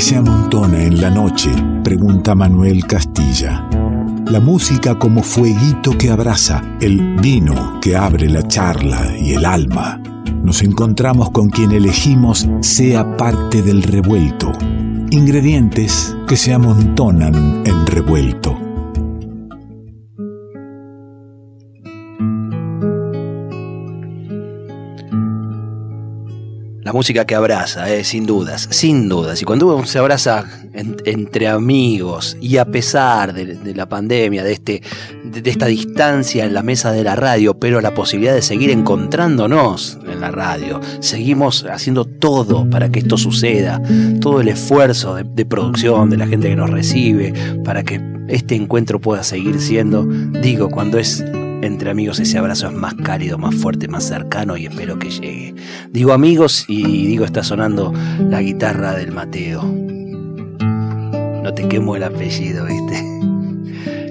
se amontona en la noche? Pregunta Manuel Castilla. La música como fueguito que abraza, el vino que abre la charla y el alma. Nos encontramos con quien elegimos sea parte del revuelto. Ingredientes que se amontonan en revuelto. La música que abraza, eh, sin dudas, sin dudas. Y cuando uno se abraza entre amigos y a pesar de, la pandemia, de, este, de, esta distancia en la mesa de la radio, pero la posibilidad de seguir encontrándonos en la radio, seguimos haciendo todo para que esto suceda, todo el esfuerzo de producción de la gente que nos recibe, para que este encuentro pueda seguir siendo, digo, cuando es entre amigos ese abrazo es más cálido, más fuerte, más cercano y espero que llegue. Digo amigos y digo está sonando la guitarra del Mateo. No te quemo el apellido, viste.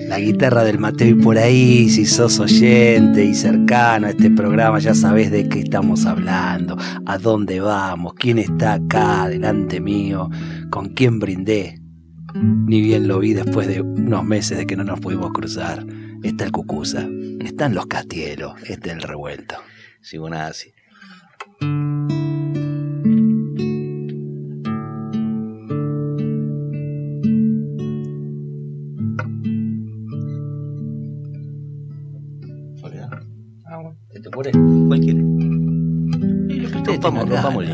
La guitarra del Mateo y por ahí, si sos oyente y cercano a este programa, ya sabes de qué estamos hablando, a dónde vamos, quién está acá delante mío, con quién brindé. Ni bien lo vi después de unos meses de que no nos pudimos cruzar está el Cucusa, están los Castielos, este el revuelto. Sí, bueno, así. Bueno. ¿Te? ¿Cuál quiere? Rompamos, rompamos,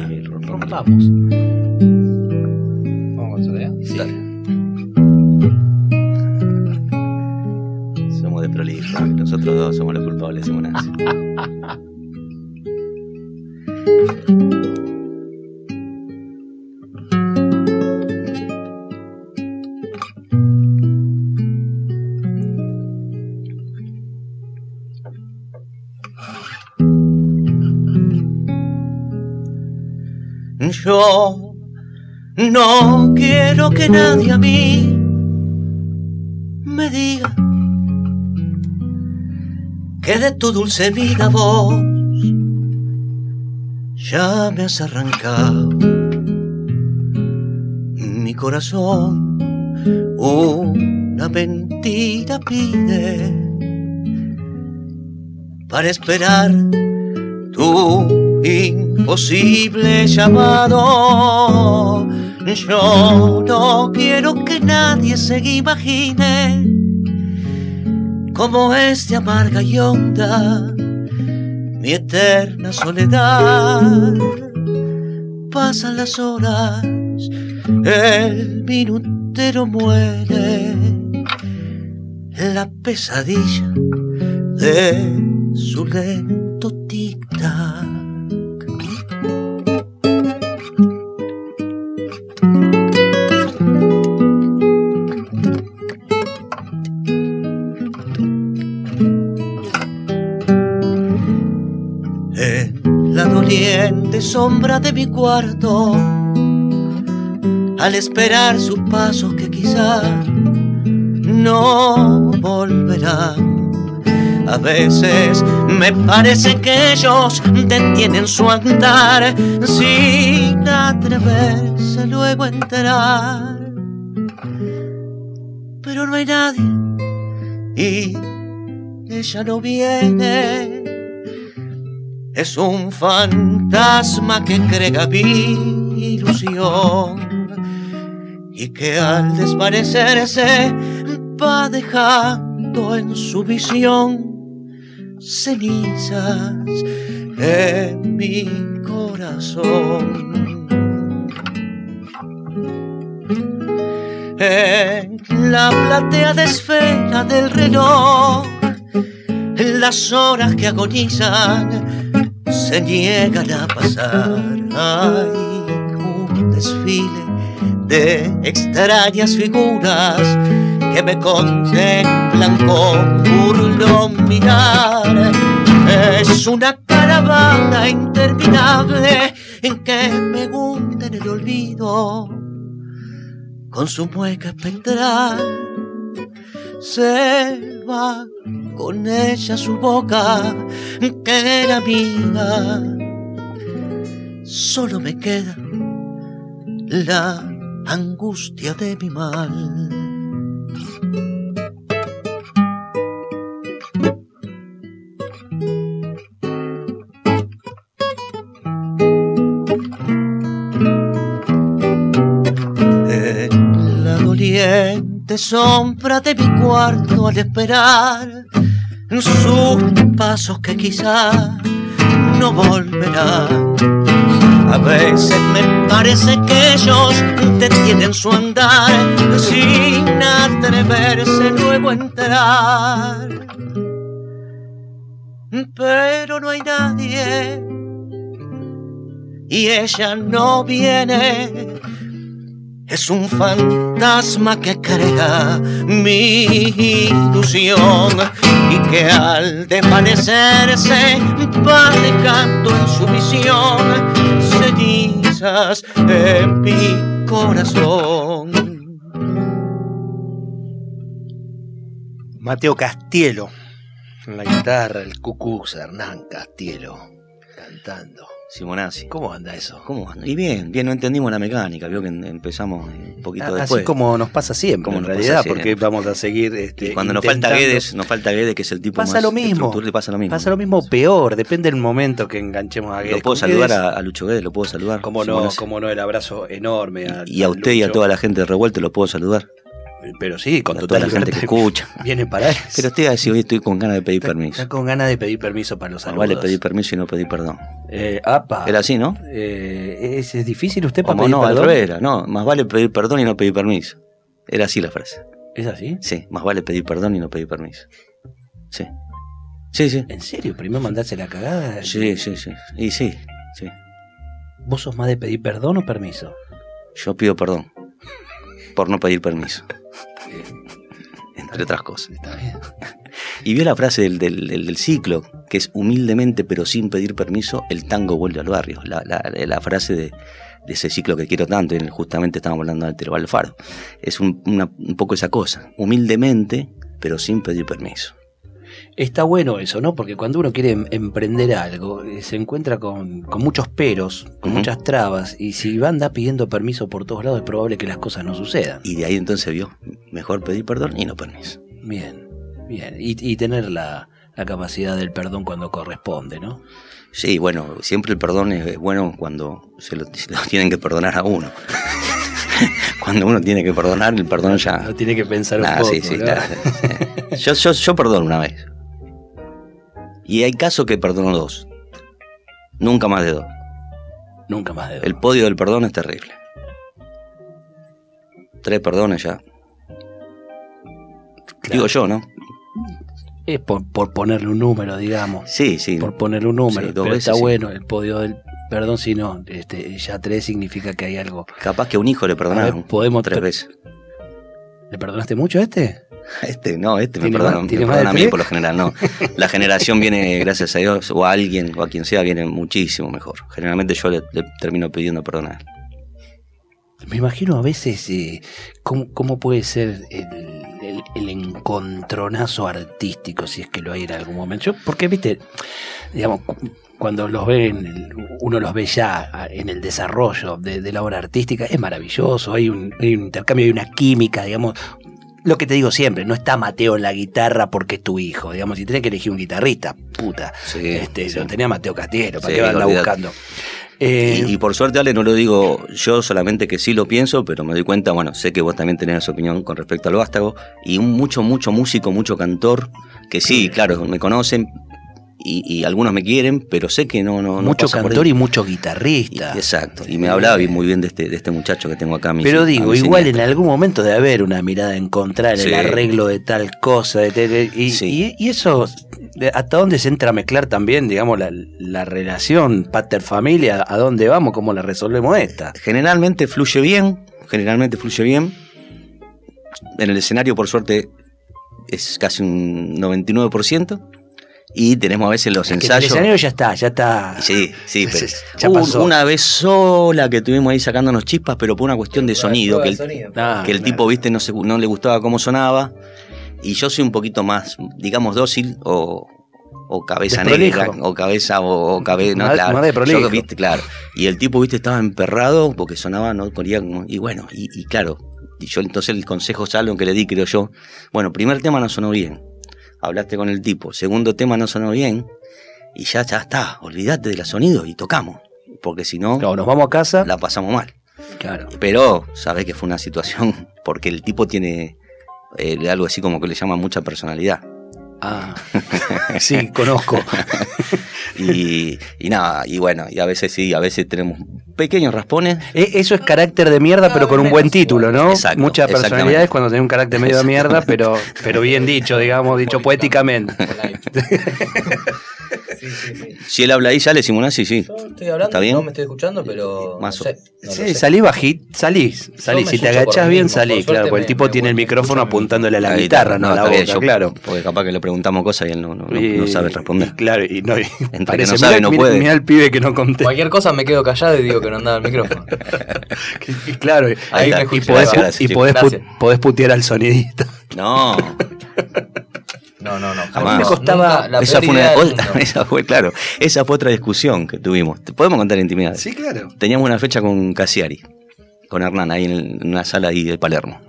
rompamos. Nosotros dos somos los culpables, Simona. Yo no quiero que nadie a tu dulce vida vos ya me has arrancado mi corazón una mentira pide para esperar tu imposible llamado. Yo no quiero que nadie se imagine como es de amarga y honda mi eterna soledad. Pasan las horas, el minutero muere, la pesadilla de su lento tic-tac. Sombra de mi cuarto, al esperar sus pasos que quizá no volverán. A veces me parece que ellos detienen su andar sin atreverse luego a entrar. Pero no hay nadie y ella no viene es un fantasma que crea mi ilusión y que al desvanecerse va dejando en su visión cenizas en mi corazón. En la plateada esfera del reloj, en las horas que agonizan, se niegan a pasar. Hay un desfile de extrañas figuras que me contemplan con burlón mirar. Es una caravana interminable en que me hunde en el olvido con su mueca espectral. Se va con ella su boca que era mía. Solo me queda la angustia de mi mal. Doliente sombra de mi cuarto al esperar sus pasos que quizá no volverán. A veces me parece que ellos detienen su andar sin atreverse luego a entrar. Pero no hay nadie y ella no viene. Es un fantasma que crea mi ilusión y que al desvanecerse va dejando en su visión cenizas en mi corazón. Mateo Castielo, en la guitarra, el cucú Hernán Castielo, cantando. Simonazzi. ¿Cómo anda eso? ¿Cómo anda? Y bien, bien, no entendimos la mecánica, vio que empezamos un poquito Así después. como nos pasa siempre, Como en realidad, siempre. porque vamos a seguir. Este, Y cuando nos falta Guedes, nos falta Guedes, que es el tipo Pasa más lo mismo. pasa lo mismo. Pasa lo mismo peor, depende del momento que enganchemos a Guedes. Lo puedo saludar Guedes, a, a Lucho Guedes, lo puedo saludar. Cómo no, Simonazzi. cómo no, el abrazo enorme. al- Y a usted y a toda la gente de Revuelto lo puedo saludar. Pero sí, con toda la gente que escucha. Viene para eso. Pero usted va a decir, hoy estoy con ganas de pedir Está- permiso. Está con ganas de pedir permiso para los Más saludos. vale pedir permiso y no pedir perdón. Eh, apa. Era así, ¿no? Eh, ¿es, es difícil usted para pedir no, al perdón? revés era. No, más vale pedir perdón y no pedir permiso. Era así la frase. ¿Es así? Sí, más vale pedir perdón y no pedir permiso. Sí. Sí, sí. ¿En serio? ¿Primero mandarse la cagada? Sí, sí, sí. Y sí, sí. ¿Vos sos más de pedir perdón o permiso? Yo pido perdón por no pedir permiso. Entre otras cosas. Está bien. Y vio la frase del, del- del- ciclo, que es humildemente pero sin pedir permiso, el tango vuelve al barrio. La, la- la frase de, de ese ciclo que quiero tanto, justamente estábamos hablando de Altero Alfaro. Es un, una- un poco esa cosa, humildemente pero sin pedir permiso. Está bueno eso, ¿no? Porque cuando uno quiere em- emprender algo, eh, se encuentra con, con muchos peros, con muchas trabas, y si va a andar pidiendo permiso por todos lados, es probable que las cosas no sucedan. Y de ahí entonces vio, mejor pedir perdón y no permiso. Bien, bien. Y, y tener la, la capacidad del perdón cuando corresponde, ¿no? Sí, bueno, siempre el perdón es bueno cuando se lo, se lo tienen que perdonar a uno. cuando uno tiene que perdonar, el perdón ya... No tiene que pensar un Ah, poco. sí, sí, ¿no? claro, sí. Yo, yo, yo perdono una vez. Y hay casos que perdono dos. Nunca más de dos. Nunca más de dos. El podio del perdón es terrible. Tres perdones ya. Digo yo, ¿no? Es por, por ponerle un número, digamos. Sí, sí. Por ponerle un número. Sí, dos pero veces, está sí. bueno el podio del perdón, si no, este, ya tres significa que hay algo. Capaz que a un hijo le perdonaron. ver, podemos tres tre- veces. ¿Le perdonaste mucho a este? Este, no, este me ¿Tiene perdona, más- me tiene más de perdona a mí por lo general, no. La generación viene, gracias a Dios, o a alguien, o a quien sea, viene muchísimo mejor. Generalmente yo le, le termino pidiendo perdonar. Me imagino a veces eh, cómo, cómo puede ser el, el- el encontronazo artístico, si es que lo hay en algún momento. Yo, porque, viste, digamos, cu- cuando los ven, uno los ve ya en el desarrollo de, de la obra artística, es maravilloso, hay un, hay un intercambio, hay una química, digamos. Lo que te digo siempre, no está Mateo en la guitarra porque es tu hijo, digamos, si tenés que elegir un guitarrista, puta, Sí, este, sí. lo tenía Mateo Castiero, ¿para Sí, qué buscando? Eh, Y, y por suerte, Ale, no lo digo yo solamente que sí lo pienso, pero me doy cuenta, bueno, sé que vos también tenés opinión con respecto al vástago, y un mucho, mucho músico, mucho cantor, que sí, claro, me conocen y, y algunos me quieren, pero sé que no, no, no mucho por cantor y mucho Y- guitarrista. exacto, y me hablaba bien- muy bien de este, de este muchacho que tengo acá. a mi Pero digo, mi igual en algún momento de haber una mirada encontrada en Sí. el arreglo de tal cosa. de- y, Sí. y- eso, ¿hasta dónde se entra a mezclar también, digamos, la, la relación pater-familia? ¿A dónde vamos? ¿Cómo la resolvemos esta? Generalmente fluye bien, generalmente fluye bien. En el escenario, por suerte, es casi un 99%. Y tenemos a veces los Es que el ensayos. ya está, ya está. Sí, sí, pero Ya pasó. una vez sola que tuvimos ahí sacándonos chispas, pero por una cuestión de sonido, que el, Ah, que el claro. tipo, viste, no, se- no le gustaba cómo sonaba. Y yo soy un poquito más, digamos, dócil o, o cabeza negra, o cabeza, o, o cabeza, no, claro. Yo, viste, claro. Y el tipo, viste, estaba emperrado porque sonaba, no ponía como- y bueno, y, y claro, y yo entonces el consejo salvo que le di, creo yo, bueno, primer tema no sonó bien, hablaste con el tipo, segundo tema no sonó bien, y ya, ya está, olvídate de los sonidos y tocamos, porque si no, Claro, nos vamos a casa. la pasamos mal. Claro. Pero sabés que fue una situación, porque el tipo tiene eh, algo así como que le llama mucha personalidad. Ah, sí, conozco. Y, y nada, y bueno, y a veces sí, a veces tenemos pequeños raspones. E- Eso es carácter de mierda, pero con un buen título, ¿no? Exacto, Muchas personalidades cuando tenés un carácter medio de mierda, pero, pero bien dicho, digamos, dicho poéticamente. Sí, sí, sí. Si él habla ahí, sale Simonazzi, sí. Yo estoy hablando, ¿Está bien? no me estoy escuchando, pero. Más no sé, no Sí, salí bajito, salís, Si te agachás bien, salís, por claro, porque el tipo me tiene el micrófono apuntándole a la guitarra, no a la boca, yo- claro. Porque capaz que le preguntamos cosas y él no, no- no- Y- no sabe responder. y claro, y no, y que parece, no sabe, mirá- no puede. mirá el pibe que no conté. Cualquier cosa me quedo callado y digo que no andaba el micrófono. Y claro, y, Ahí me y podés putear al sonidista. No, No, no, no. Jamás. me costaba- la esa fue, una, esa fue, claro, esa fue otra discusión que tuvimos. ¿Te podemos contar intimidades? Sí, claro. Teníamos una fecha con Casiari, con Hernán, ahí en, el- en una sala ahí de Palermo.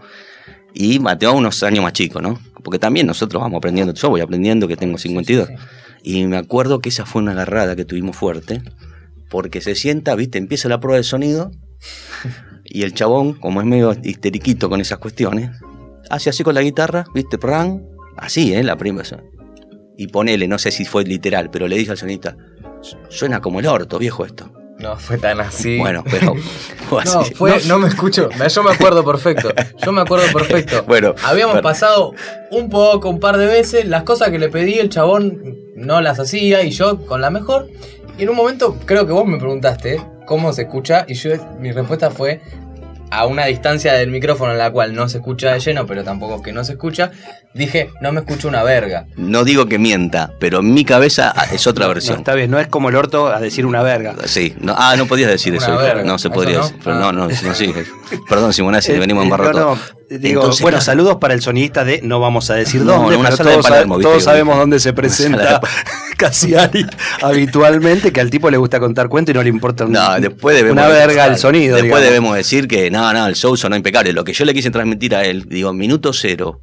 Y Mateo unos años más chico, ¿no? Porque también nosotros vamos aprendiendo, yo voy aprendiendo que tengo 52. Y me acuerdo que esa fue una agarrada que tuvimos fuerte, porque se sienta, viste, empieza la prueba de sonido, y el chabón, como es medio histeriquito con esas cuestiones, hace así con la guitarra, viste, pran, así, ¿eh? La primera. Y ponele, no sé si fue literal, pero le dije al sonista, suena como el orto, viejo esto. No fue tan así. Bueno, pero fue No, fue, no me escucho. Yo me acuerdo perfecto. Yo me acuerdo perfecto. Bueno, Habíamos pero- pasado un poco, un par de veces. Las cosas que le pedí, el chabón no las hacía y yo con la mejor. Y en un momento, creo que vos me preguntaste cómo se escucha. Y yo, mi respuesta fue a una distancia del micrófono en la cual no se escucha de lleno, pero tampoco que no se escucha. Dije, no me escucho una verga. No digo que mienta, pero en mi cabeza es otra No, versión. está bien, no es como el orto a decir una verga. Sí, no, ah, no podías decir Una eso. verga. No se ¿Eso podría no? decir. Pero Ah. no, no, no, sí. Perdón, Simonazzi, Eh, venimos en barro no, no, digo, Entonces, bueno, saludos para el sonidista de no vamos a decir No, dónde, una sala todos, sabemos dónde se presenta Casiari habitualmente, que al tipo le gusta contar cuentos y no le importa un- No, después debemos. una verga el sonido. Después digamos. debemos decir que no, no, el show sonó impecable. Lo que yo le quise transmitir a él, digo, minuto cero,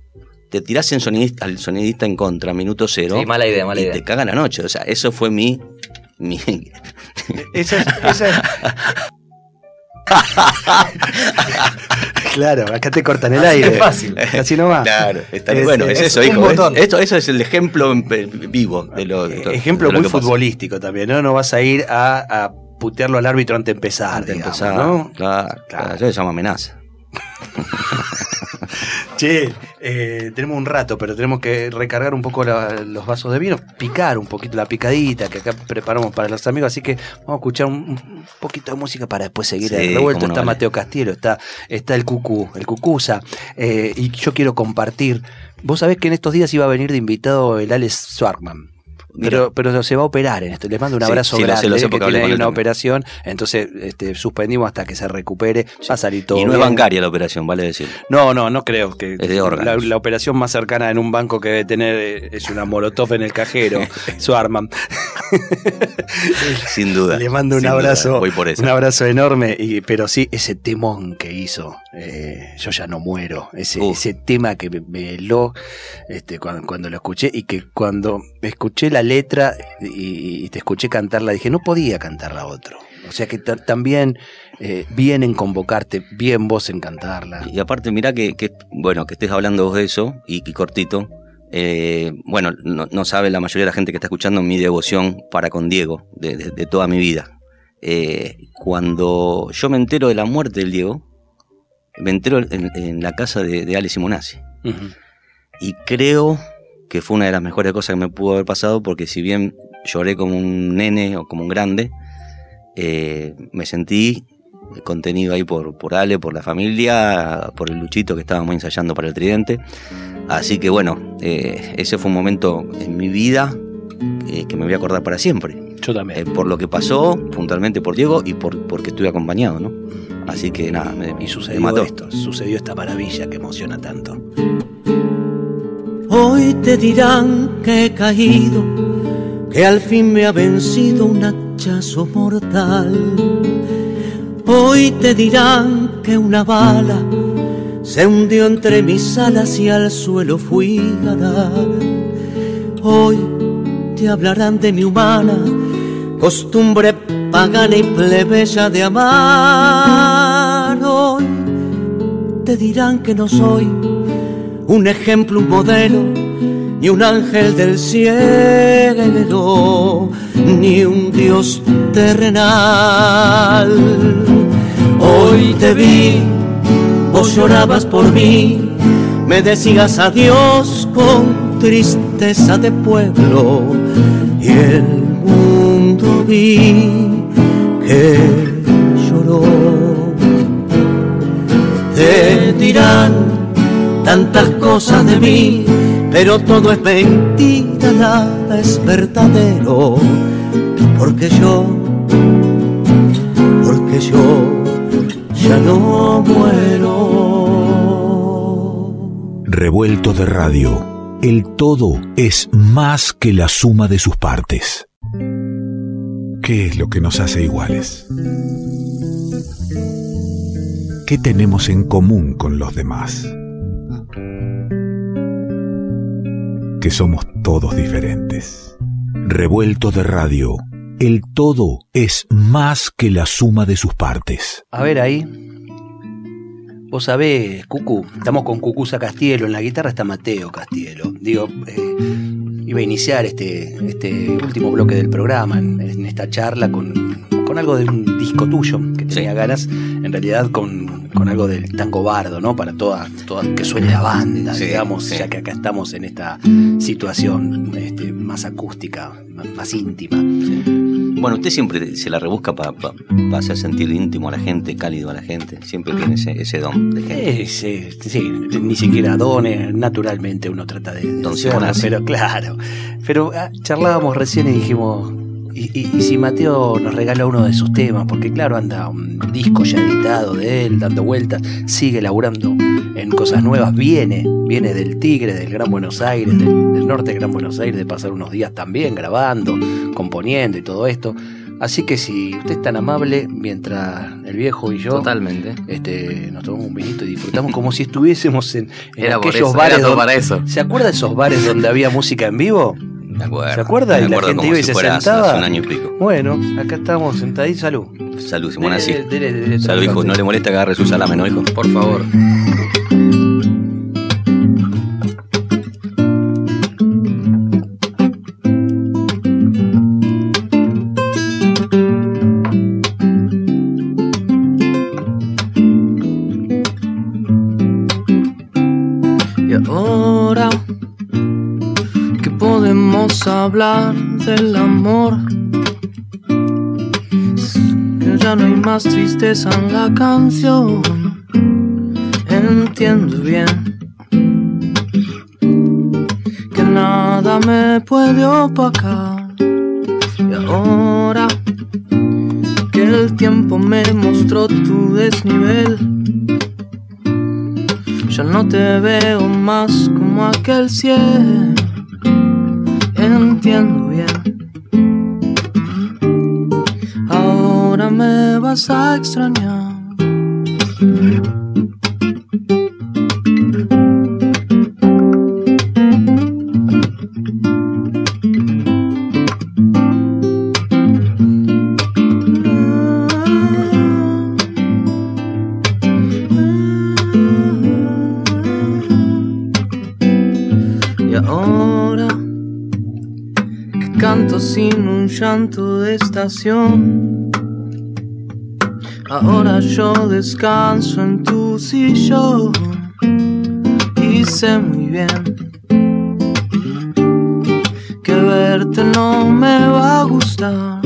te tirás en sonidista, al sonidista en contra, minuto cero. Sí, mala idea, mala y idea. te caga la noche. O sea, eso fue mi. mi Esa es- esa es- claro, acá te cortan el aire. Es fácil. Así nomás. Claro, está Es- bueno, es, es eso, un hijo. botón. es- esto, eso es el ejemplo vivo de lo, de lo- Ejemplo de lo muy que pasa. futbolístico también, ¿no? No vas a ir a, a putearlo al árbitro antes de empezar, Antes de digamos, empezar, ¿no? claro, Claro. claro, eso se llama amenaza. Che, eh, tenemos un rato, pero tenemos que recargar un poco la- los vasos de vino, picar un poquito la picadita que acá preparamos para los amigos, así que vamos a escuchar un, un poquito de música para después seguir Sí, el revuelto. no, está vale. Mateo Castielo, está, está el Cucú, el Cucusa, eh, y yo quiero compartir. Vos sabés que en estos días iba a venir de invitado el Alex Swartman. Pero, pero se va a operar en esto. Les mando un Sí, abrazo sí, lo sé, grande lo sé que porque hablé tiene una operación. Entonces este, suspendimos hasta que se recupere. Va a salir todo y no es bien. bancaria la operación, vale decir. No, no, no creo que Es de órganos. la, la operación más cercana en un banco que debe tener eh, es una molotov en el cajero, su arma. Sin duda. Le mando un abrazo, Voy por eso. un abrazo enorme, y, pero sí, ese temón que hizo, eh, yo ya no muero, ese, tema que me, heló este, cuando, cuando lo escuché y que cuando escuché la letra y, y te escuché cantarla, dije, no podía cantarla otro. O sea que ta- también eh, bien en convocarte, bien vos en cantarla. Y aparte, mirá que, que, bueno, que estés hablando vos de eso, y, y cortito. eh, bueno, no, no sabe la mayoría de la gente que está escuchando mi devoción para con Diego, de, de- de toda mi vida. Eh, cuando yo me entero de la muerte del Diego, me entero en, en la casa de, de Ale Simonazzi. Ujú. Y creo que fue una de las mejores cosas que me pudo haber pasado, porque si bien lloré como un nene o como un grande, eh, me sentí contenido ahí por, por Ale, por la familia, por el Luchito que estábamos ensayando para el Tridente. Así que bueno, eh, ese fue un momento en mi vida eh, que me voy a acordar para siempre. Yo también. Eh, por lo que pasó, puntualmente por Diego y por porque estuve acompañado, ¿no? Así que nada, me, Y me sucedió mató. esto, sucedió esta maravilla que emociona tanto. Hoy te dirán que he caído que al fin me ha vencido un hachazo mortal. Hoy te dirán que una bala se hundió entre mis alas y al suelo fui a dar. Hoy te hablarán de mi humana costumbre y plebeya de amar. Hoy te dirán que no soy un ejemplo, un modelo, ni un ángel del cielo, ni un dios terrenal. Hoy te vi, vos llorabas por mí, me decías adiós con tristeza de pueblo y el mundo vi que lloró. Te dirán tantas cosas de mí, pero todo es mentira, nada es verdadero, porque yo, porque yo ya no muero. Revuelto de radio, el todo es más que la suma de sus partes. ¿Qué es lo que nos hace iguales? ¿Qué tenemos en común con los demás? Que somos todos diferentes. Revuelto de radio, el todo es más que la suma de sus partes. A ver ahí. Vos sabés, Cucu, estamos con Cucuza Castielo, en la guitarra está Mateo Castielo. Digo, eh, iba a iniciar este, este último bloque del programa, en, en esta charla, con, con algo de un disco tuyo que tenía ganas, en realidad con, con algo del tango bardo, ¿no? Para toda, toda que suene la banda, Sí, digamos, sí. ya que acá estamos en esta situación este, más acústica, más, más íntima. Bueno, usted siempre se la rebusca para hacer sentir íntimo a la gente, cálido a la gente. Siempre tiene ese, ese don de gente. Eh, sí, sí, ni siquiera dones, naturalmente uno trata de, Don Simonazzi. pero claro. Pero ah, charlábamos recién y dijimos, y, y- y si Mateo nos regala uno de sus temas, porque claro, anda un disco ya editado de él, dando vueltas, sigue laburando en cosas nuevas, viene, viene del Tigre, del Gran Buenos Aires, del, del norte de Gran Buenos Aires, de pasar unos días también grabando, componiendo y todo esto. Así que si usted es tan amable, mientras el viejo y yo Totalmente. este, nos tomamos un vinito y disfrutamos como si estuviésemos en, aquellos eso, bares. era todo donde- para eso. ¿Se acuerda de esos bares donde había música en vivo? Me acuerdo. ¿Se acuerda? Me Y la gente como iba y si se sentaba. Hace un año y pico. Bueno, acá estamos sentaditos. Salud. Salud, Simón, así. Salud, hijo. No le molesta que agarre su salame, ¿no, hijo? Por favor. Hablar del amor, ya no hay más tristeza en la canción. Entiendo bien que nada me puede opacar. Y ahora que el tiempo me mostró tu desnivel, ya no te veo más como aquel cielo. Entiendo bien. Ahora me vas a extrañar. Ahora yo descanso en tu sillón y sé muy bien que verte no me va a gustar.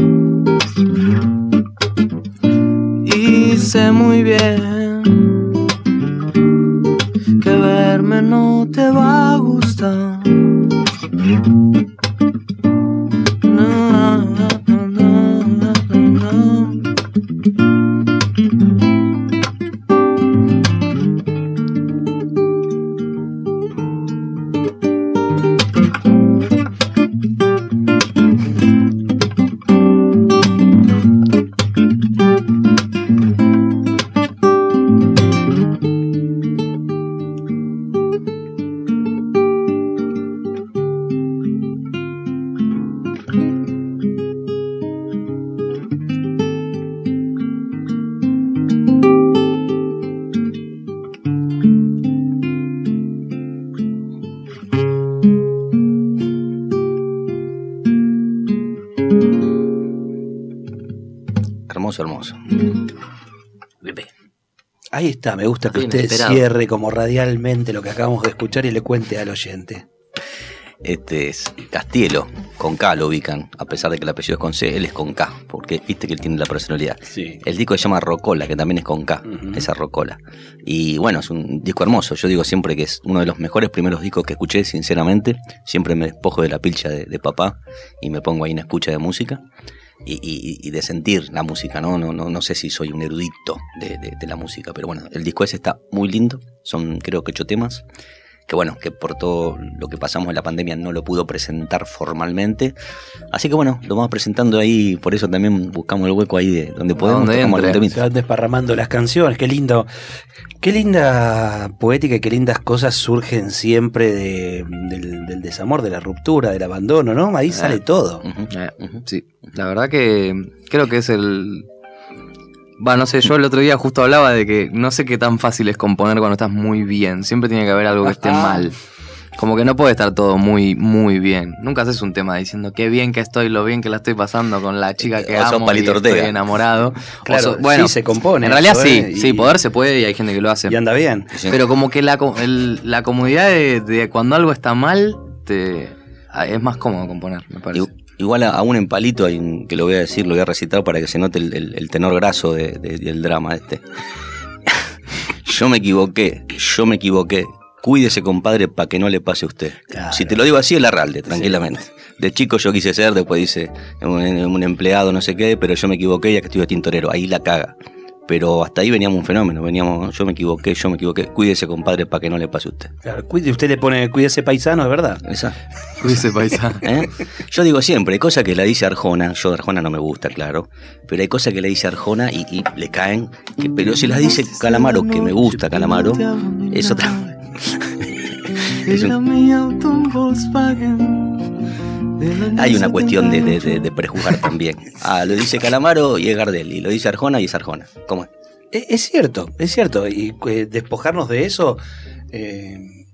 Y sé muy bien que verme no te va a gustar. Me gusta que usted inesperado. cierre como radialmente lo que acabamos de escuchar y le cuente al oyente. Este es Castielo, con K lo ubican, a pesar de que el apellido es con C, él es con K, porque viste que él tiene la personalidad. Sí. El disco se llama Rocola, que también es con K, esa Rocola. Y bueno, es un disco hermoso. Yo digo siempre que es uno de los mejores primeros discos que escuché, sinceramente. Siempre me despojo de la pilcha de, de papá y me pongo ahí en escucha de música. Y, de sentir la música, ¿no? No, no, no sé si soy un erudito de- de la música, pero bueno, el disco ese está muy lindo. Son creo que ocho temas. Que bueno, que por todo lo que pasamos en la pandemia no lo pudo presentar formalmente. Así que bueno, lo vamos presentando ahí, por eso también buscamos el hueco ahí de donde podemos. donde. Se van desparramando las canciones, qué lindo. Qué linda poética y qué lindas cosas surgen siempre de- del, del desamor, de la ruptura, del abandono, ¿no? Ahí sale todo. Ujú, Eh. Sí, la verdad que creo que es el... Va, no sé, yo el otro día justo hablaba de que no sé qué tan fácil es componer cuando estás muy bien. Siempre tiene que haber algo que esté Ajá. mal. Como que no puede estar todo muy, muy bien. Nunca haces un tema diciendo qué bien que estoy, lo bien que la estoy pasando con la chica que O amo y estoy enamorado. O Claro, so- bueno, sí se compone. en realidad eso, sí, ¿eh? sí, Y- poder se puede y hay gente que lo hace. Y anda bien. Pero como que la, co- el- la comodidad de, de cuando algo está mal, te, es más cómodo componer, me parece. Igual a- aún en palito hay un- que lo voy a decir, lo voy a recitar para que se note el, el- el tenor graso de- de- del drama este. yo me equivoqué, yo me equivoqué. Cuídese, compadre, para que no le pase a usted. Claro. Si te lo digo así, es la ralde, tranquilamente. De chico yo quise ser, después dice un, un empleado, no sé qué, pero yo me equivoqué ya que estoy de tintorero. Ahí la caga. Pero hasta ahí veníamos un fenómeno, veníamos, yo me equivoqué, yo me equivoqué. Cuídese, compadre, para que no le pase a usted. Claro, cuide- usted le pone, cuídese paisano, es verdad. Esa. Cuídese, paisa. ¿Eh? Yo digo siempre, hay cosas que la dice Arjona, yo de Arjona no me gusta, claro, pero hay cosas que le dice Arjona y, y le caen, que- pero si las dice Calamaro, que me gusta Calamaro, es otra... es un- hay una cuestión de, prejuzgar también. Ah, lo dice Calamaro y es Gardel, y lo dice Arjona y es Arjona. ¿Cómo es? Es, es cierto, es cierto. Y eh, despojarnos de eso. eh,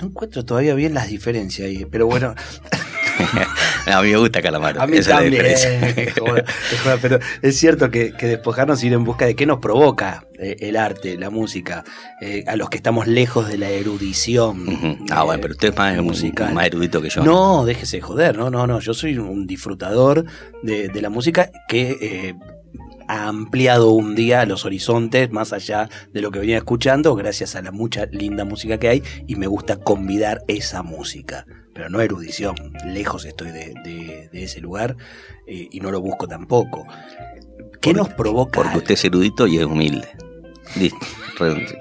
no encuentro todavía bien las diferencias ahí, pero bueno, A mí me gusta Calamaro, a mí esa es la también. joda, joda, pero es cierto que, que despojarnos y ir en busca de qué nos provoca eh, el arte, la música, eh, a los que estamos lejos de la erudición. Ah, eh, bueno, pero usted es más, musical. más erudito que yo. No, déjese de joder, no, no, no. Yo soy un disfrutador de, de la música que ha ampliado un día los horizontes más allá de lo que venía escuchando, gracias a la mucha linda música que hay, y me gusta convidar esa música. Pero no erudición, lejos estoy de, de- de ese lugar eh, y no lo busco tampoco. ¿Qué Por- nos provoca? Porque usted es erudito y es humilde. Listo,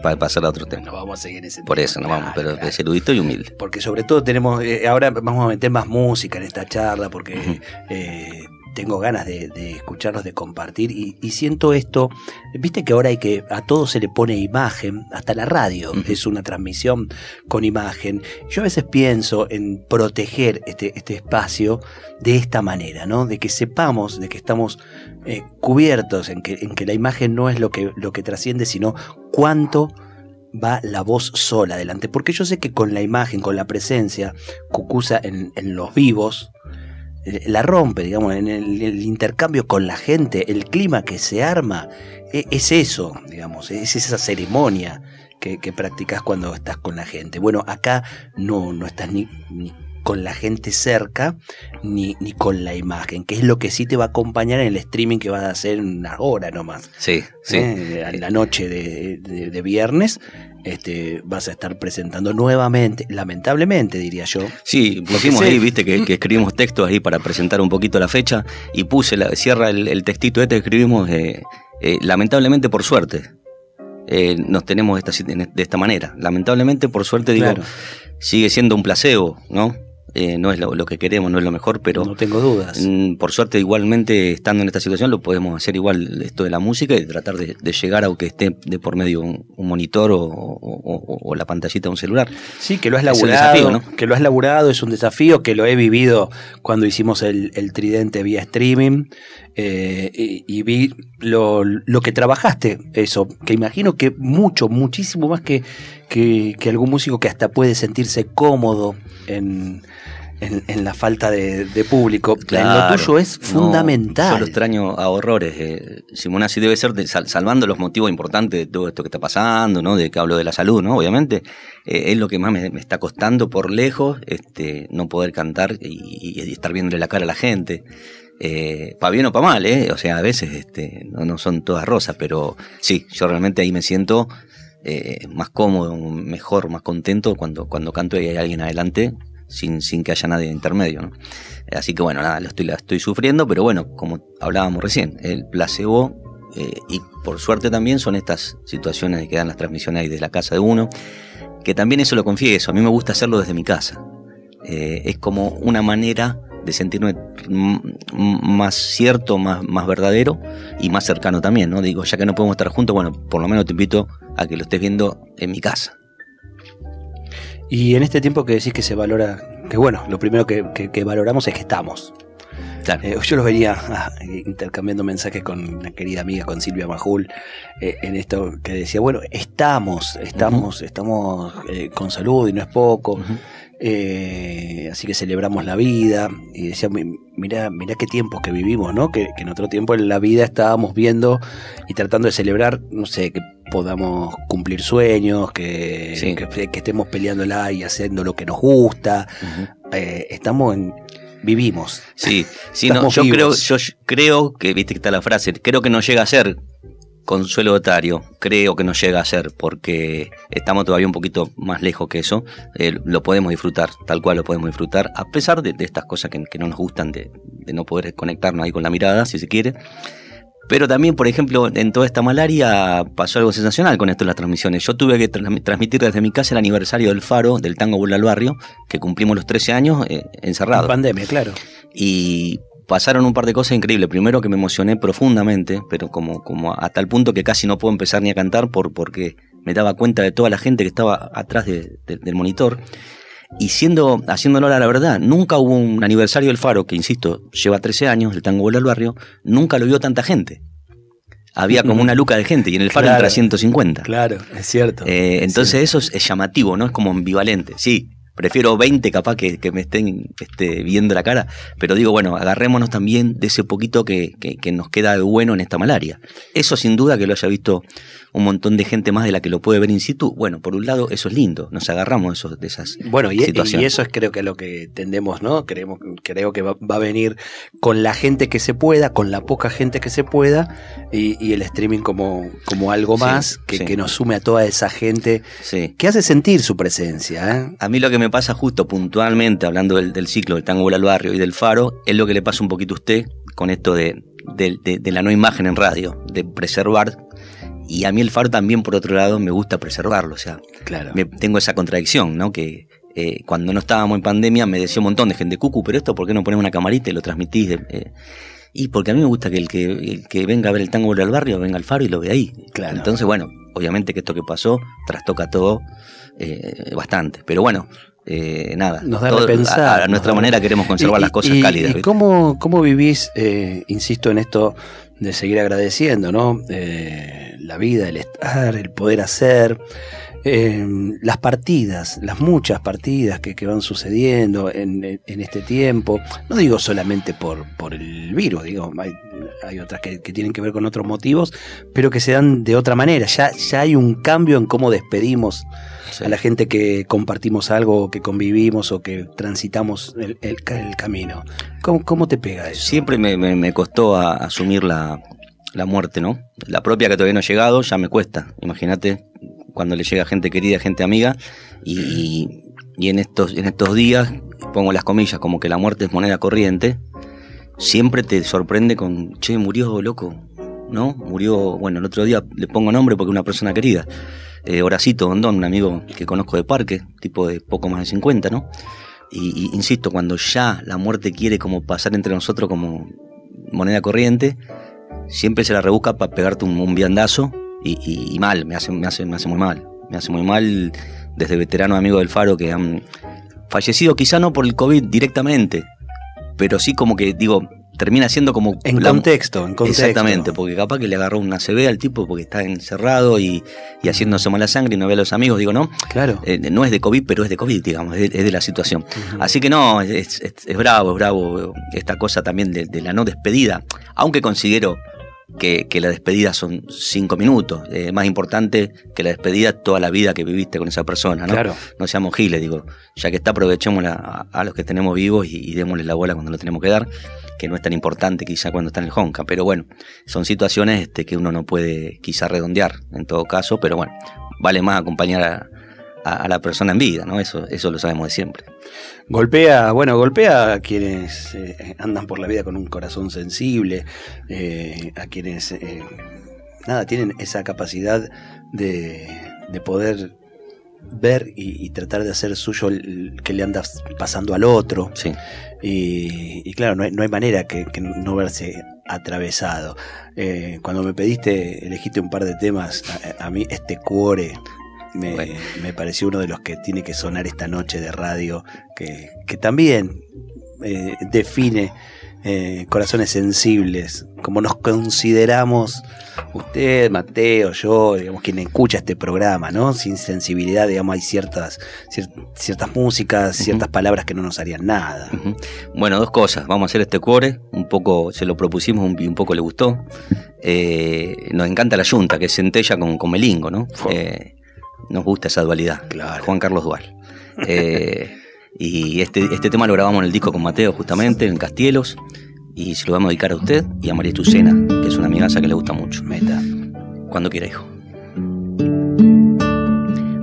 para pasar a otro tema. No vamos a seguir ese Por tema, eso no vamos, pero claro. es erudito y humilde. porque sobre todo tenemos, eh, ahora vamos a meter más música en esta charla, porque eh, tengo ganas de, de escucharlos, de compartir, y, y siento esto, viste que ahora hay que, a todo se le pone imagen, hasta la radio es una transmisión con imagen. Yo a veces pienso en proteger este, este espacio de esta manera, ¿no? De que sepamos, de que estamos eh, cubiertos, en que, en que la imagen no es lo que, lo que trasciende, sino cuánto va la voz sola adelante. Porque yo sé que con la imagen, con la presencia, Cucusa en, en los vivos, la rompe, digamos, en el, el intercambio con la gente, el clima que se arma, e- es eso, digamos, es esa ceremonia que, que practicas cuando estás con la gente. Bueno, acá no, no estás ni, ni con la gente cerca, ni, ni con la imagen, que es lo que sí te va a acompañar en el streaming que vas a hacer en una hora nomás. Sí, sí. ¿eh? A la noche de, de- de viernes este, vas a estar presentando nuevamente, lamentablemente diría yo. Sí, pusimos ahí, viste, que, que escribimos textos ahí para presentar un poquito la fecha y puse, la, cierra el, el textito este que escribimos, eh, eh, lamentablemente por suerte. eh, nos tenemos esta, de esta manera. Lamentablemente, por suerte, digo, Claro. sigue siendo un placebo, ¿no? Eh, no es lo, lo que queremos, no es lo mejor, pero no tengo dudas. Mm, Por suerte, igualmente, estando en esta situación, lo podemos hacer igual esto de la música y tratar de, de llegar a que esté de por medio un, un monitor o, o- o- o la pantallita de un celular. Sí, que lo has Es laburado, desafío, ¿no? que lo has laburado, es un desafío, que lo he vivido cuando hicimos el, el tridente vía streaming eh, y, y vi lo, lo que trabajaste, eso, que imagino que mucho, muchísimo más que, que, que algún músico que hasta puede sentirse cómodo en, en, en la falta de, de público. En Claro. lo tuyo es No, fundamental. yo lo extraño a horrores. Eh, Simonazzi debe ser, de- sal- salvando los motivos importantes de todo esto que está pasando, ¿no? De que hablo de la salud, ¿no? Obviamente, eh, es lo que más me, me está costando por lejos, este, no poder cantar y, y estar viéndole la cara a la gente. Eh, para bien o para mal, ¿eh? O sea, a veces este, no, no son todas rosas, pero sí, yo realmente ahí me siento eh, más cómodo, mejor, más contento cuando, cuando canto y hay alguien adelante sin, sin que haya nadie intermedio, ¿no? Así que bueno, nada, lo estoy, estoy sufriendo, pero bueno, como hablábamos recién, el placebo eh, y por suerte también son estas situaciones de que dan las transmisiones ahí de la casa de uno, que también eso lo confieso, a mí me gusta hacerlo desde mi casa. Eh, es como una manera de sentirme más cierto, más, más verdadero y más cercano también, ¿no? Digo, ya que no podemos estar juntos, bueno, por lo menos te invito a que lo estés viendo en mi casa. Y en este tiempo que decís que se valora, que bueno, lo primero que, que- que valoramos es que estamos. Claro. Eh, yo los venía ah, intercambiando mensajes con una querida amiga, con Silvia Majul, eh, en esto que decía, bueno, estamos, estamos, estamos eh, con salud y no es poco. Así que celebramos la vida y decía, "Mi- mirá, mirá qué tiempos que vivimos, ¿no? Que, que en otro tiempo en la vida estábamos viendo y tratando de celebrar, no sé, que podamos cumplir sueños, que, Sí. que, que estemos peleándola y haciendo lo que nos gusta. Estamos en... Vivimos. Sí, sí, no, yo creo, yo creo que, viste que está la frase, creo que no llega a ser consuelo otario, creo que no llega a ser, porque estamos todavía un poquito más lejos que eso, eh, lo podemos disfrutar, tal cual lo podemos disfrutar, a pesar de, de estas cosas que, que no nos gustan, de, de no poder conectarnos ahí con la mirada, si se quiere. Pero también, por ejemplo, en toda esta malaria pasó algo sensacional con esto de las transmisiones. Yo tuve que tra- transmitir desde mi casa el aniversario del Faro, del Tango Vuelve al Barrio, que cumplimos los 13 años eh, encerrados. Pandemia, claro. Y pasaron un par de cosas increíbles. Primero que me emocioné profundamente, pero como, como a tal punto que casi no puedo empezar ni a cantar por, porque me daba cuenta de toda la gente que estaba atrás de- de- del monitor. Y siendo, haciéndolo la verdad, nunca hubo un aniversario del Faro, que insisto, lleva 13 años, el tango vuelve al barrio, nunca lo vio tanta gente. Había como una luca de gente y en el Faro Claro. entra 150. Claro, es cierto. Eh, entonces eso es, es llamativo, ¿no? Es como ambivalente. Sí, prefiero 20 capaz que, que me estén este, viendo la cara, pero digo, bueno, agarrémonos también de ese poquito que, que- que nos queda de bueno en esta malaria. Eso sin duda que lo haya visto un montón de gente más de la que lo puede ver in situ. Bueno, por un lado eso es lindo, nos agarramos de esos- de esas Bueno, y, situaciones. y eso es creo que lo que tendemos, ¿no? Creemos, creo que va, va a venir con la gente que se pueda, con la poca gente que se pueda, y, y el streaming como, como algo Sí, más que, sí. que nos sume a toda esa gente Sí. que hace sentir su presencia. ¿eh? A mí lo que me pasa justo puntualmente, hablando del, del ciclo del tango al barrio y del faro, es lo que le pasa un poquito a usted con esto de, de- de- de la no imagen en radio, de preservar. Y a mí el faro también, por otro lado, me gusta preservarlo. O sea, Claro. me- tengo esa contradicción, ¿no? Que eh, cuando no estábamos en pandemia me decía un montón de gente, Cucu, pero esto, ¿por qué no pones una camarita y lo transmitís? Eh, y porque a mí me gusta que el que, el que venga a ver el tango al barrio venga al faro y lo vea ahí. Claro. Entonces, bueno, obviamente que esto que pasó trastoca todo eh, bastante. Pero bueno, eh, nada. Nos da todo- repensar, a, nuestra manera queremos conservar Y- las cosas y- cálidas. ¿Y cómo, cómo vivís, eh, insisto en esto de seguir agradeciendo, ¿no? Eh, la vida, el estar, el poder hacer, eh, las partidas, las muchas partidas que, que van sucediendo en, en este tiempo. No digo solamente por, por el virus, digo, hay, hay otras que, que tienen que ver con otros motivos, pero que se dan de otra manera. Ya, ya hay un cambio en cómo despedimos Sí. a la gente que compartimos algo, que convivimos o que transitamos el, el ca- el camino. ¿Cómo, cómo te pega eso? Siempre me, me- me costó a- asumir la, la muerte, ¿no? La propia que todavía no ha llegado ya me cuesta. Imagínate cuando le llega gente querida, gente amiga, y, y- en, estos, en estos días, pongo las comillas, como que la muerte es moneda corriente, siempre te sorprende con, che, murió loco, ¿no? Murió, bueno, el otro día le pongo nombre porque una persona querida. Eh, Horacito Dondón, un amigo que conozco de parque, tipo de poco más de 50, ¿no? Y, y insisto, cuando ya la muerte quiere como pasar entre nosotros como moneda corriente, siempre se la rebusca para pegarte un, un viandazo y, y- y mal, me hace, me, hace, me hace muy mal. Me hace muy mal desde veteranos amigos del Faro que han fallecido, quizá no por el COVID directamente, pero sí como que digo, termina siendo como... En la- contexto, en contexto. Exactamente, porque capaz que le agarró una CB al tipo porque está encerrado y, y haciéndose mala sangre y no ve a los amigos. Digo, no, Claro. eh, no es de COVID, pero es de COVID, digamos, es de, es de la situación. Así que no, es, es- es bravo, es bravo esta cosa también de, de la no despedida, aunque considero que, que la despedida son cinco minutos. Es más importante que la despedida toda la vida que viviste con esa persona, ¿no? Claro. No seamos giles, digo, ya que está, aprovechémosla a, a los que tenemos vivos y, y démosle la bola cuando lo tenemos que dar, que no es tan importante quizá cuando está en el Honka, pero bueno, son situaciones este, que uno no puede quizá redondear en todo caso, pero bueno, vale más acompañar a, a- a la persona en vida, ¿no? Eso, eso lo sabemos de siempre. Golpea, bueno, golpea a quienes eh, andan por la vida con un corazón sensible, eh, a quienes, eh, nada, tienen esa capacidad de, de poder ver y, y tratar de hacer suyo el que le anda pasando al otro. Sí. Y, y claro, no hay, no hay manera que, que no verse atravesado. Eh, cuando me pediste, elegiste un par de temas, a, a mí este cuore me, Bueno. me pareció uno de los que tiene que sonar esta noche de radio, que, que también eh, define eh, corazones sensibles, como nos consideramos usted, Mateo, yo, digamos, quien escucha este programa, ¿no? Sin sensibilidad, digamos, hay ciertas, cier- ciertas músicas, ciertas palabras que no nos harían nada. Bueno, dos cosas. Vamos a hacer este cuore. Un poco se lo propusimos un- y un poco le gustó. Eh, nos encanta la yunta, que es centella con, con melingo, ¿no? Eh, nos gusta esa dualidad. Claro. Juan Carlos Dual. Eh, y este, este tema lo grabamos en el disco con Mateo, justamente, en Castielos. Y se lo vamos a dedicar a usted y a María Chucena, que es una amigaza que le gusta mucho. Meta. Cuando quiera, hijo.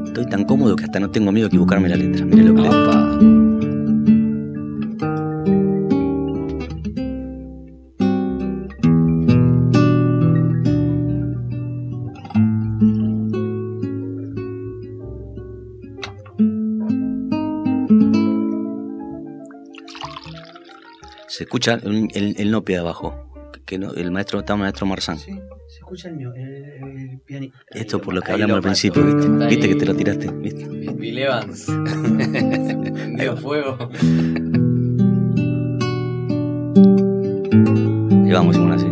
Estoy tan cómodo que hasta no tengo miedo de equivocarme la letra. Mire lo que Se escucha el, el, el nope de abajo. Que no- el maestro está el maestro Marzán. se escucha el, pianito. Esto por lo que hablamos al principio. ¿viste? ¿Viste que te lo tiraste? ¿Viste? Bill Evans. Dio fuego. Y vamos, Simón, así.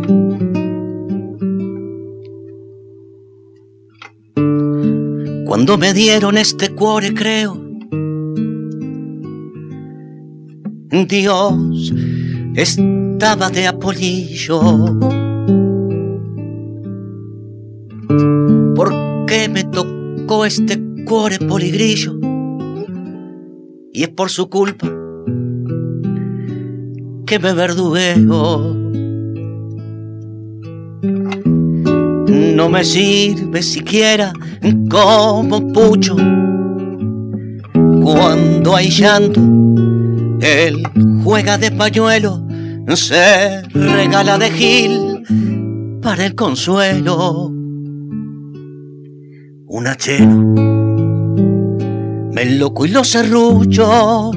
Cuando me dieron este cuore, creo, Dios estaba de apolillo. ¿Por qué me tocó este cuore poligrillo? Y es por su culpa que me verdugueo. No me sirve siquiera como pucho. Cuando hay llanto, él juega de pañuelo, se regala de gil para el consuelo. Un hachero, me loco y lo serrucho.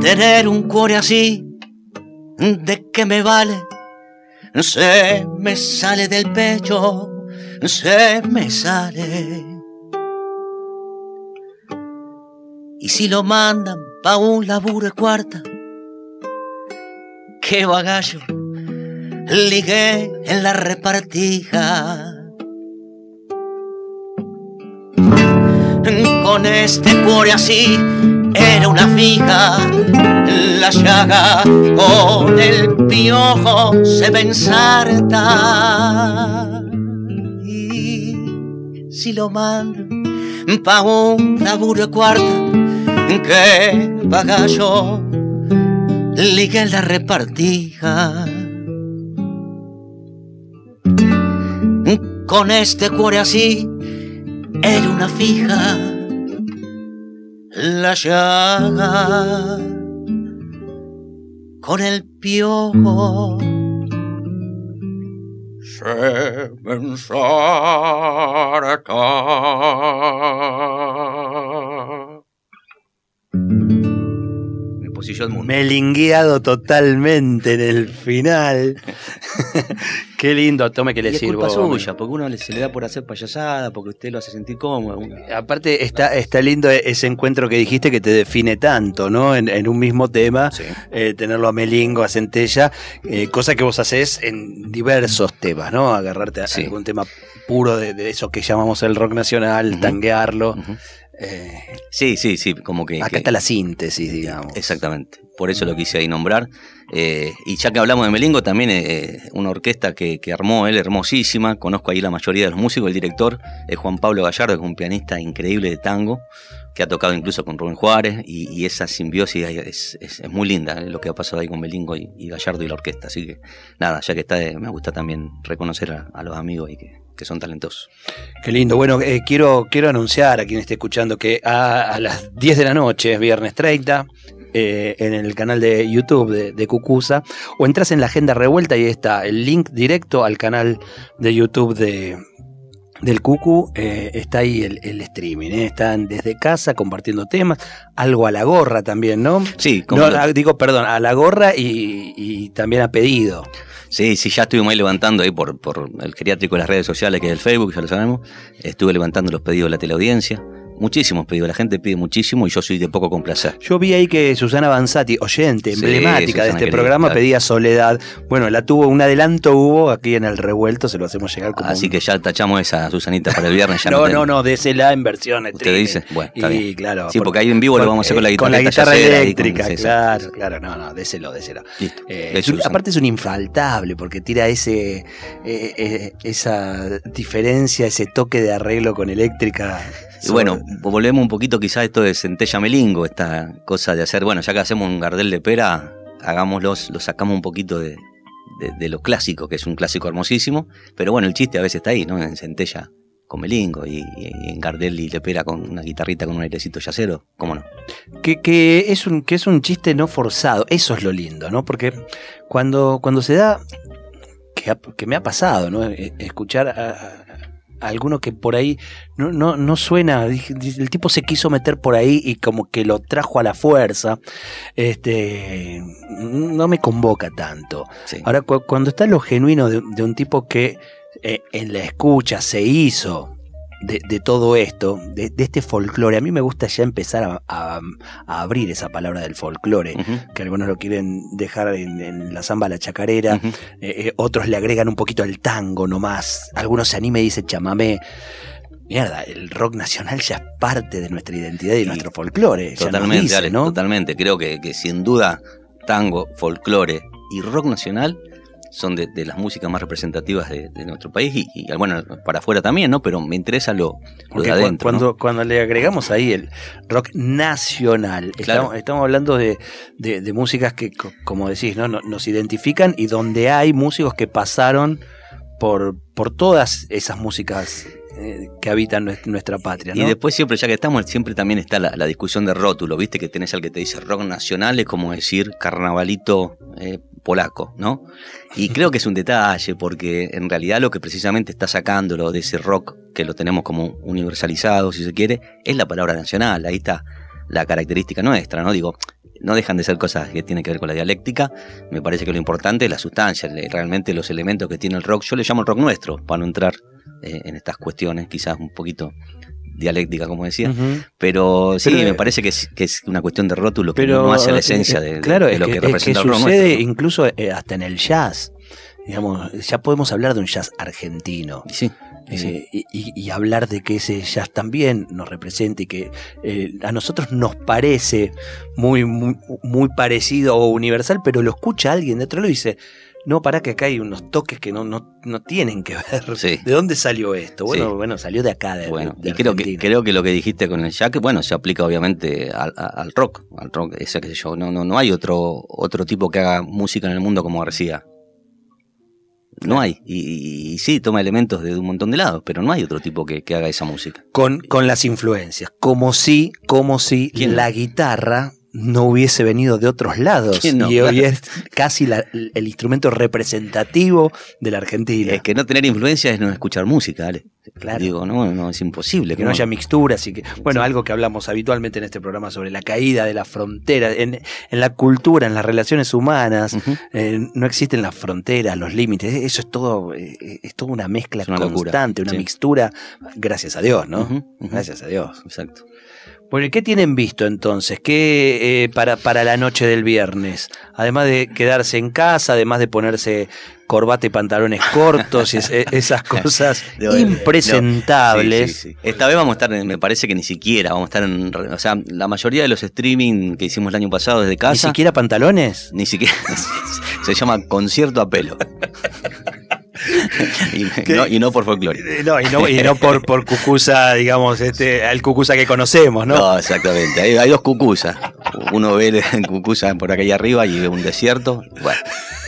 Tener un cuore así, ¿de qué me vale? Se me sale del pecho, se me sale. Y si lo mandan pa' un laburo de cuarta, qué bagallo, ligué en la repartija. Con este cuore así era una fija, la llaga con el piojo se me ensarta. Y si lo mandan pa' un laburo cuarta, que bagallo ligue en la repartija. Con este cuore así era una fija la llaga con el piojo se me. Mundo. Melingueado totalmente en el final. Qué lindo, tome que le y es sirvo. culpa suya, porque uno se le da por hacer payasada, porque usted lo hace sentir cómodo. Aparte, está, está lindo ese encuentro que dijiste que te define tanto, ¿no? En, en un mismo tema, Sí. eh, tenerlo a Melingo, a Centella, eh, cosa que vos haces en diversos temas, ¿no? Agarrarte a Sí. algún tema puro de, de eso que llamamos el rock nacional, tanguearlo. Eh, Sí, sí, sí, como que... acá que- está la síntesis, digamos. Exactamente, por eso lo quise ahí nombrar. Eh, y ya que hablamos de Melingo, también eh, una orquesta que, armó él, hermosísima. Conozco ahí la mayoría de los músicos. El director es Juan Pablo Gallardo, que es un pianista increíble de tango, que ha tocado incluso con Rubén Juárez. Y, esa simbiosis es, es- es muy linda, eh, lo que ha pasado ahí con Melingo y, Gallardo y la orquesta. Así que nada, ya que está, eh, me gusta también reconocer a, los amigos y que, son talentosos. Qué lindo. Bueno, eh, quiero, quiero anunciar a quien esté escuchando que a, las 10 de la noche, viernes 30, eh, en el canal de YouTube de, de Cucusa, o entras en la agenda revuelta y está el link directo al canal de YouTube de, del Cucu. eh, está ahí el, el streaming. eh, Están desde casa compartiendo temas, algo a la gorra también, ¿no? Sí, como No, ah, digo, perdón, a la gorra y, y también a pedido. Sí, sí, ya estuvimos ahí levantando ahí por, por el geriátrico de las redes sociales, que es el Facebook, ya lo sabemos. Estuve levantando los pedidos de la teleaudiencia. Muchísimos pedidos, la gente pide muchísimo y yo soy de poco complacer. Yo vi ahí que Susana Banzati, oyente, Sí, emblemática de este programa, pedía Soledad. Bueno, la tuvo, un adelanto hubo aquí en el revuelto, se lo hacemos llegar como. Así un- que ya tachamos esa Susanita para el viernes. Ya No, no, no, désela en versión ¿Usted dice? Bueno, está y bien. claro. Sí, porque ahí en vivo lo vamos a hacer con la eh, Con la guitarra con- eléctrica, claro, claro. No, no, déselo, déselo. Listo. Eh, es un- aparte es un infaltable porque tira ese eh, eh, esa diferencia, ese toque de arreglo con eléctrica. Y bueno, volvemos un poquito quizás a esto de Centella Melingo, esta cosa de hacer, bueno, ya que hacemos un gardel de pera, hagámoslo, lo sacamos un poquito de, de- de lo clásico, que es un clásico hermosísimo, pero bueno, el chiste a veces está ahí, ¿no? En Centella con Melingo y, en Gardel y Lepera con una guitarrita con un airecito yacero, ¿cómo no? que, que es un, que es un chiste no forzado. Eso es lo lindo, ¿no? Porque cuando, cuando se da, que, me ha pasado, ¿no? E- Escuchar a alguno que por ahí no, no, no suena, el tipo se quiso meter por ahí y como que lo trajo a la fuerza, este, no me convoca tanto. Sí. Ahora, cu- cuando está lo genuino de, de un tipo que eh, en la escucha se hizo de, de todo esto, de, de este folclore, a mí me gusta ya empezar a, a- a abrir esa palabra del folclore, que algunos lo quieren dejar en, en la samba la chacarera, eh, eh, otros le agregan un poquito el tango nomás, algunos se anime y dicen chamamé. Mierda, el rock nacional ya es parte de nuestra identidad y de nuestro folclore. Totalmente, dice, ¿no? totalmente. Creo que, que sin duda tango, folclore y rock nacional son de, de las músicas más representativas de, de nuestro país y, y, bueno, para afuera también, ¿no? Pero me interesa lo, lo de adentro. ¿no? cuando, cuando le agregamos ahí el rock nacional, Claro. estamos, estamos hablando de, de- músicas que, co- como decís, ¿no? No- nos identifican y donde hay músicos que pasaron por, por todas esas músicas eh, que habitan nues- nuestra patria. Y ¿no? después siempre, ya que estamos, siempre también está la, la discusión de rótulo, ¿viste? Que tenés al que te dice rock nacional, es como decir carnavalito eh, polaco, ¿no? Y creo que es un detalle, porque en realidad lo que precisamente está sacándolo de ese rock, que lo tenemos como universalizado, si se quiere, es la palabra nacional, ahí está la característica nuestra, ¿no? Digo, no dejan de ser cosas que tienen que ver con la dialéctica, me parece que lo importante es la sustancia, realmente los elementos que tiene el rock, yo le llamo el rock nuestro, para no entrar eh, en estas cuestiones quizás un poquito dialéctica, como decía, pero sí, Pero, eh, me parece que es, que es una cuestión de rótulo que Pero no hace la eh, esencia de, claro, de es lo que, que, es que representa el sucede nuestro. ¿no? incluso eh, hasta en el jazz. Digamos, ya podemos hablar de un jazz argentino. Y sí, y. Eh, hablar de que ese jazz también nos representa y que eh, a nosotros nos parece muy, muy, muy parecido o universal, pero lo escucha alguien de otro lado y dice, no, para que acá hay unos toques que no, no, no tienen que ver. Sí. ¿De dónde salió esto? Bueno, Sí. bueno, salió de acá, de, Bueno, de y creo que, creo que lo que dijiste con el jack, bueno, se aplica obviamente al, al rock, al rock, ese que yo, no, no, no hay otro, otro tipo que haga música en el mundo como García. No hay, y, y- y sí, toma elementos de un montón de lados, pero no hay otro tipo que, que haga esa música. con, con las influencias, como si, como si ¿Quién? la guitarra no hubiese venido de otros lados. Y hoy Claro. es casi la- el instrumento representativo de la Argentina. Es que no tener influencia es no escuchar música, Ale. Claro. Digo, no, no, es imposible. que no haya mixturas y que, bueno, Sí. algo que hablamos habitualmente en este programa sobre la caída de la frontera, en, en la cultura, en las relaciones humanas, eh, no existen las fronteras, los límites, eso es todo, eh, es toda una mezcla una locura, constante, una sí. mixtura, gracias a Dios, ¿no? Gracias a Dios. Exacto. Bueno, ¿y qué tienen visto entonces? ¿Qué eh, para, para la noche del viernes? Además de quedarse en casa, además de ponerse corbata y pantalones cortos y es- esas cosas impresentables. Sí, sí, sí. Esta vez vamos a estar, me parece que ni siquiera, vamos a estar en, o sea, la mayoría de los streaming que hicimos el año pasado desde ¿Ni casa, siquiera pantalones? ni siquiera, se llama concierto a pelo. y, no, y no por folclore. Eh, No, y no, y no por, por Cucusa, digamos, este, al Cucusa que conocemos, ¿no? No, exactamente. Hay, hay dos cucusas. Uno ve el cucusa por acá arriba y ve un desierto. Bueno.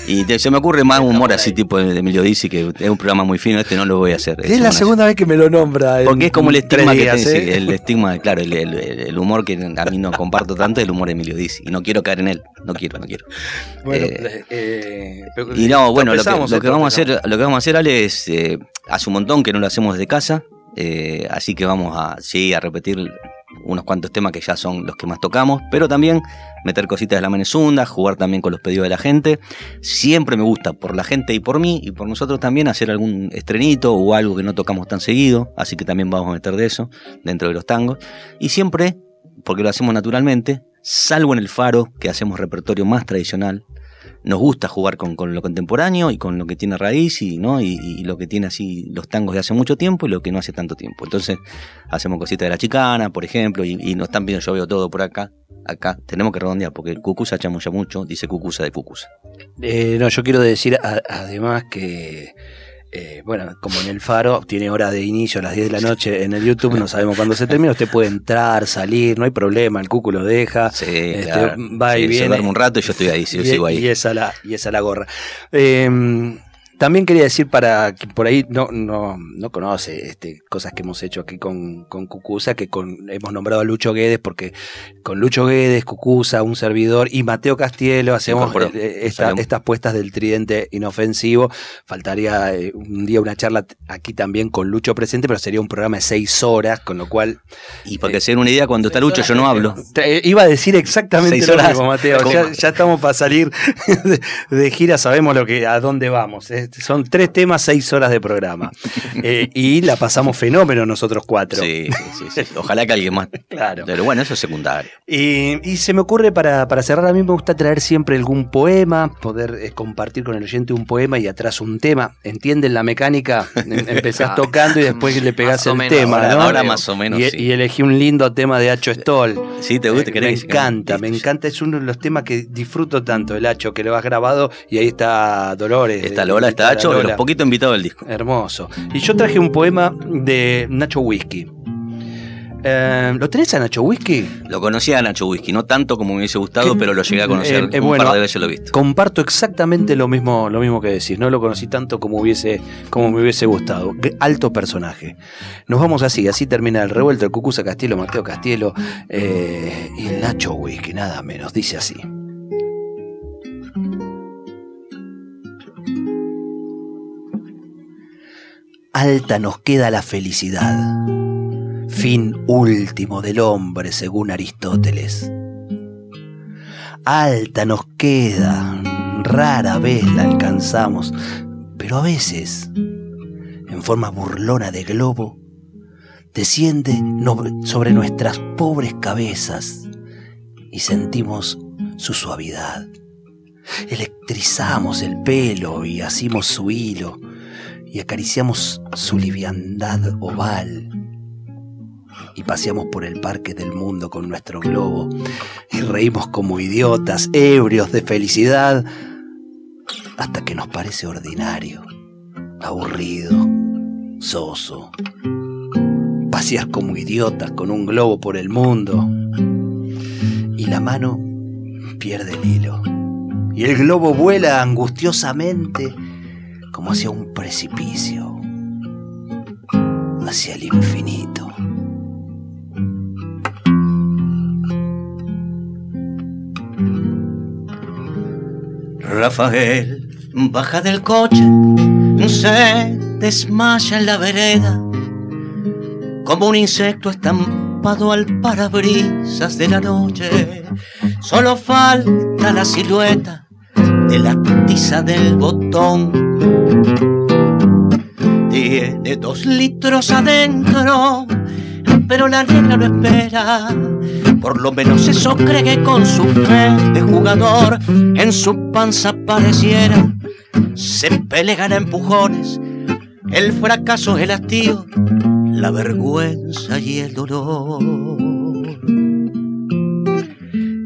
Y te- se me ocurre más un humor así tipo de Emilio Dizzi, que es un programa muy fino, este no lo voy a hacer. es la una- segunda vez que me lo nombra. Porque es como el estigma que tiene, ¿eh? el estigma, claro, el, el- el humor que a mí no comparto tanto es el humor de Emilio Dizzi. Y no quiero caer en él. No quiero, no quiero. Bueno, Eh, eh, pero- Y no, bueno, lo que, lo vamos a hacer, lo que vamos a hacer, Ale, es eh, hace un montón que no lo hacemos desde casa, eh, así que vamos a sí a repetir unos cuantos temas que ya son los que más tocamos, pero también meter cositas de la Menezunda, jugar también con los pedidos de la gente. Siempre me gusta por la gente y por mí y por nosotros también hacer algún estrenito o algo que no tocamos tan seguido, así que también vamos a meter de eso dentro de los tangos. Y siempre, porque lo hacemos naturalmente, salvo en el faro, que hacemos repertorio más tradicional, nos gusta jugar con, con lo contemporáneo y con lo que tiene raíz y, ¿no? Y, lo que tiene así los tangos de hace mucho tiempo y lo que no hace tanto tiempo. Entonces hacemos cositas de la chicana, por ejemplo, y, y nos están viendo, yo veo todo por acá. Acá tenemos que redondear porque el cucusa chamulla mucho, dice cucusa de cucusa. Eh, no, yo quiero decir además que, eh, bueno, como en el Faro tiene hora de inicio a las 10 de la noche en el YouTube, no sabemos cuándo se termina, usted puede entrar, salir, no hay problema, el cucu lo deja. Sí, Este, claro. va y Sí, Se viene. duerme un rato y yo estoy ahí, sí, y, sigo ahí. y esa la, y esa la gorra. Eh, también quería decir para que por ahí no, no, no conoce este, cosas que hemos hecho aquí con, con Cucusa, que con, hemos nombrado a Lucho Guedes, porque con Lucho Guedes, Cucusa, un servidor y Mateo Castielo hacemos incorporó. eh, esta- estas puestas del tridente inofensivo. Faltaría eh, un día una charla aquí también con Lucho presente, pero sería un programa de seis horas, con lo cual Y para que se den una idea, cuando está Lucho yo no hablo. te- eh, Iba a decir exactamente Seis lo horas. mismo, Mateo. Ya, ya estamos para salir de, de gira, sabemos lo que, a dónde vamos. Eh, Son tres temas, seis horas de programa. Eh, y la pasamos fenómeno nosotros cuatro. Sí, sí, sí. Ojalá que alguien más. Claro. Pero bueno, eso es secundario. Y, y se me ocurre para, para cerrar, a mí me gusta traer siempre algún poema, poder eh, compartir con el oyente un poema y atrás un tema. ¿Entienden la mecánica? Em- Empezás tocando y después le pegás el menos. tema, Ahora, ¿no? ahora más o menos. y, sí. y elegí un lindo tema de Hacho Stoll. Sí, te gusta, Eh, me encanta, me encanta. Es uno de los temas que disfruto tanto, el Hacho, que lo has grabado y ahí está Dolores. Está de- Lola, está de los poquitos invitados del disco. Hermoso. Y yo traje un poema de Nacho Whisky. Eh, ¿Lo tenés a Nacho Whisky? Lo conocía a Nacho Whisky, no tanto como me hubiese gustado, pero lo llegué a conocer eh, eh, un bueno, par de veces lo he visto. Comparto exactamente lo mismo, lo mismo que decís. No lo conocí tanto como hubiese, como me hubiese gustado. Qué alto personaje. Nos vamos así, así termina el revuelto, el Cucuza Castielo, Mateo Castielo eh, y el Nacho Whisky, nada menos. Dice así. Alta nos queda la felicidad, fin último del hombre según Aristóteles. Alta nos queda, rara vez la alcanzamos, pero a veces, en forma burlona de globo, desciende sobre nuestras pobres cabezas y sentimos su suavidad. Electrizamos el pelo y asimos su hilo y acariciamos su liviandad oval y paseamos por el parque del mundo con nuestro globo y reímos como idiotas, ebrios de felicidad, hasta que nos parece ordinario, aburrido, soso. Pasear como idiotas con un globo por el mundo y la mano pierde el hilo y el globo vuela angustiosamente como hacia un precipicio, hacia el infinito. Rafael baja del coche, se desmaya en la vereda, como un insecto estampado al parabrisas de la noche. Solo falta la silueta de la tiza del botón. Tiene dos litros adentro, pero la negra no espera. Por lo menos eso cree con su fe de jugador en su panza pareciera. Se pelean a empujones el fracaso, el hastío, la vergüenza y el dolor.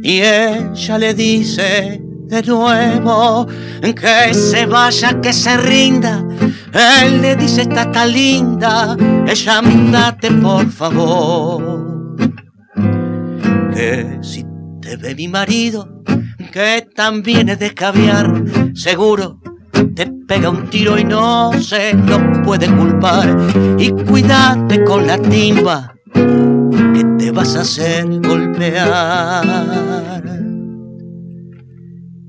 Y ella le dice de nuevo que se vaya, que se rinda. Él le dice, está tan linda, ella por favor. Que si te ve mi marido, que también es de caviar, seguro te pega un tiro y no se lo puede culpar. Y cuídate con la timba, que te vas a hacer golpear.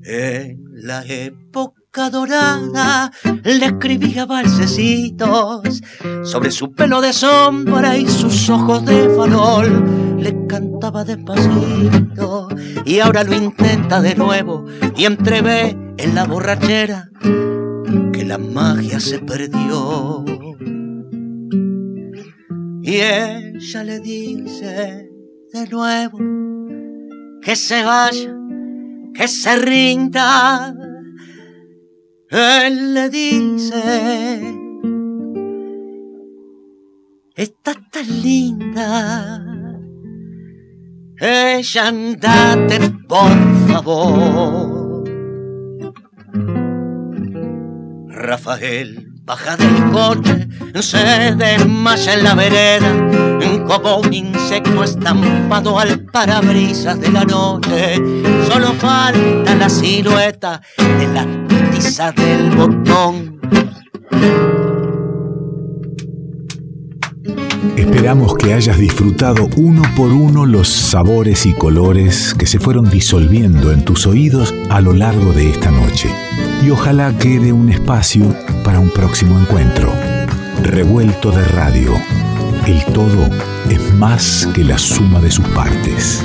En la época dorada le escribía balsecitos sobre su pelo de sombra y sus ojos de farol. Le cantaba despacito y ahora lo intenta de nuevo y entrevé en la borrachera que la magia se perdió. Y ella le dice de nuevo que se vaya que se rinda. Él le dice, está tan linda. Ella andate, por favor. Rafael baja del coche, se desmaya en la vereda, como un insecto estampado al parabrisas de la noche. Solo falta la silueta de la tiza del botón. Esperamos que hayas disfrutado uno por uno los sabores y colores que se fueron disolviendo en tus oídos a lo largo de esta noche. Y ojalá quede un espacio para un próximo encuentro. Revuelto de radio. El todo es más que la suma de sus partes.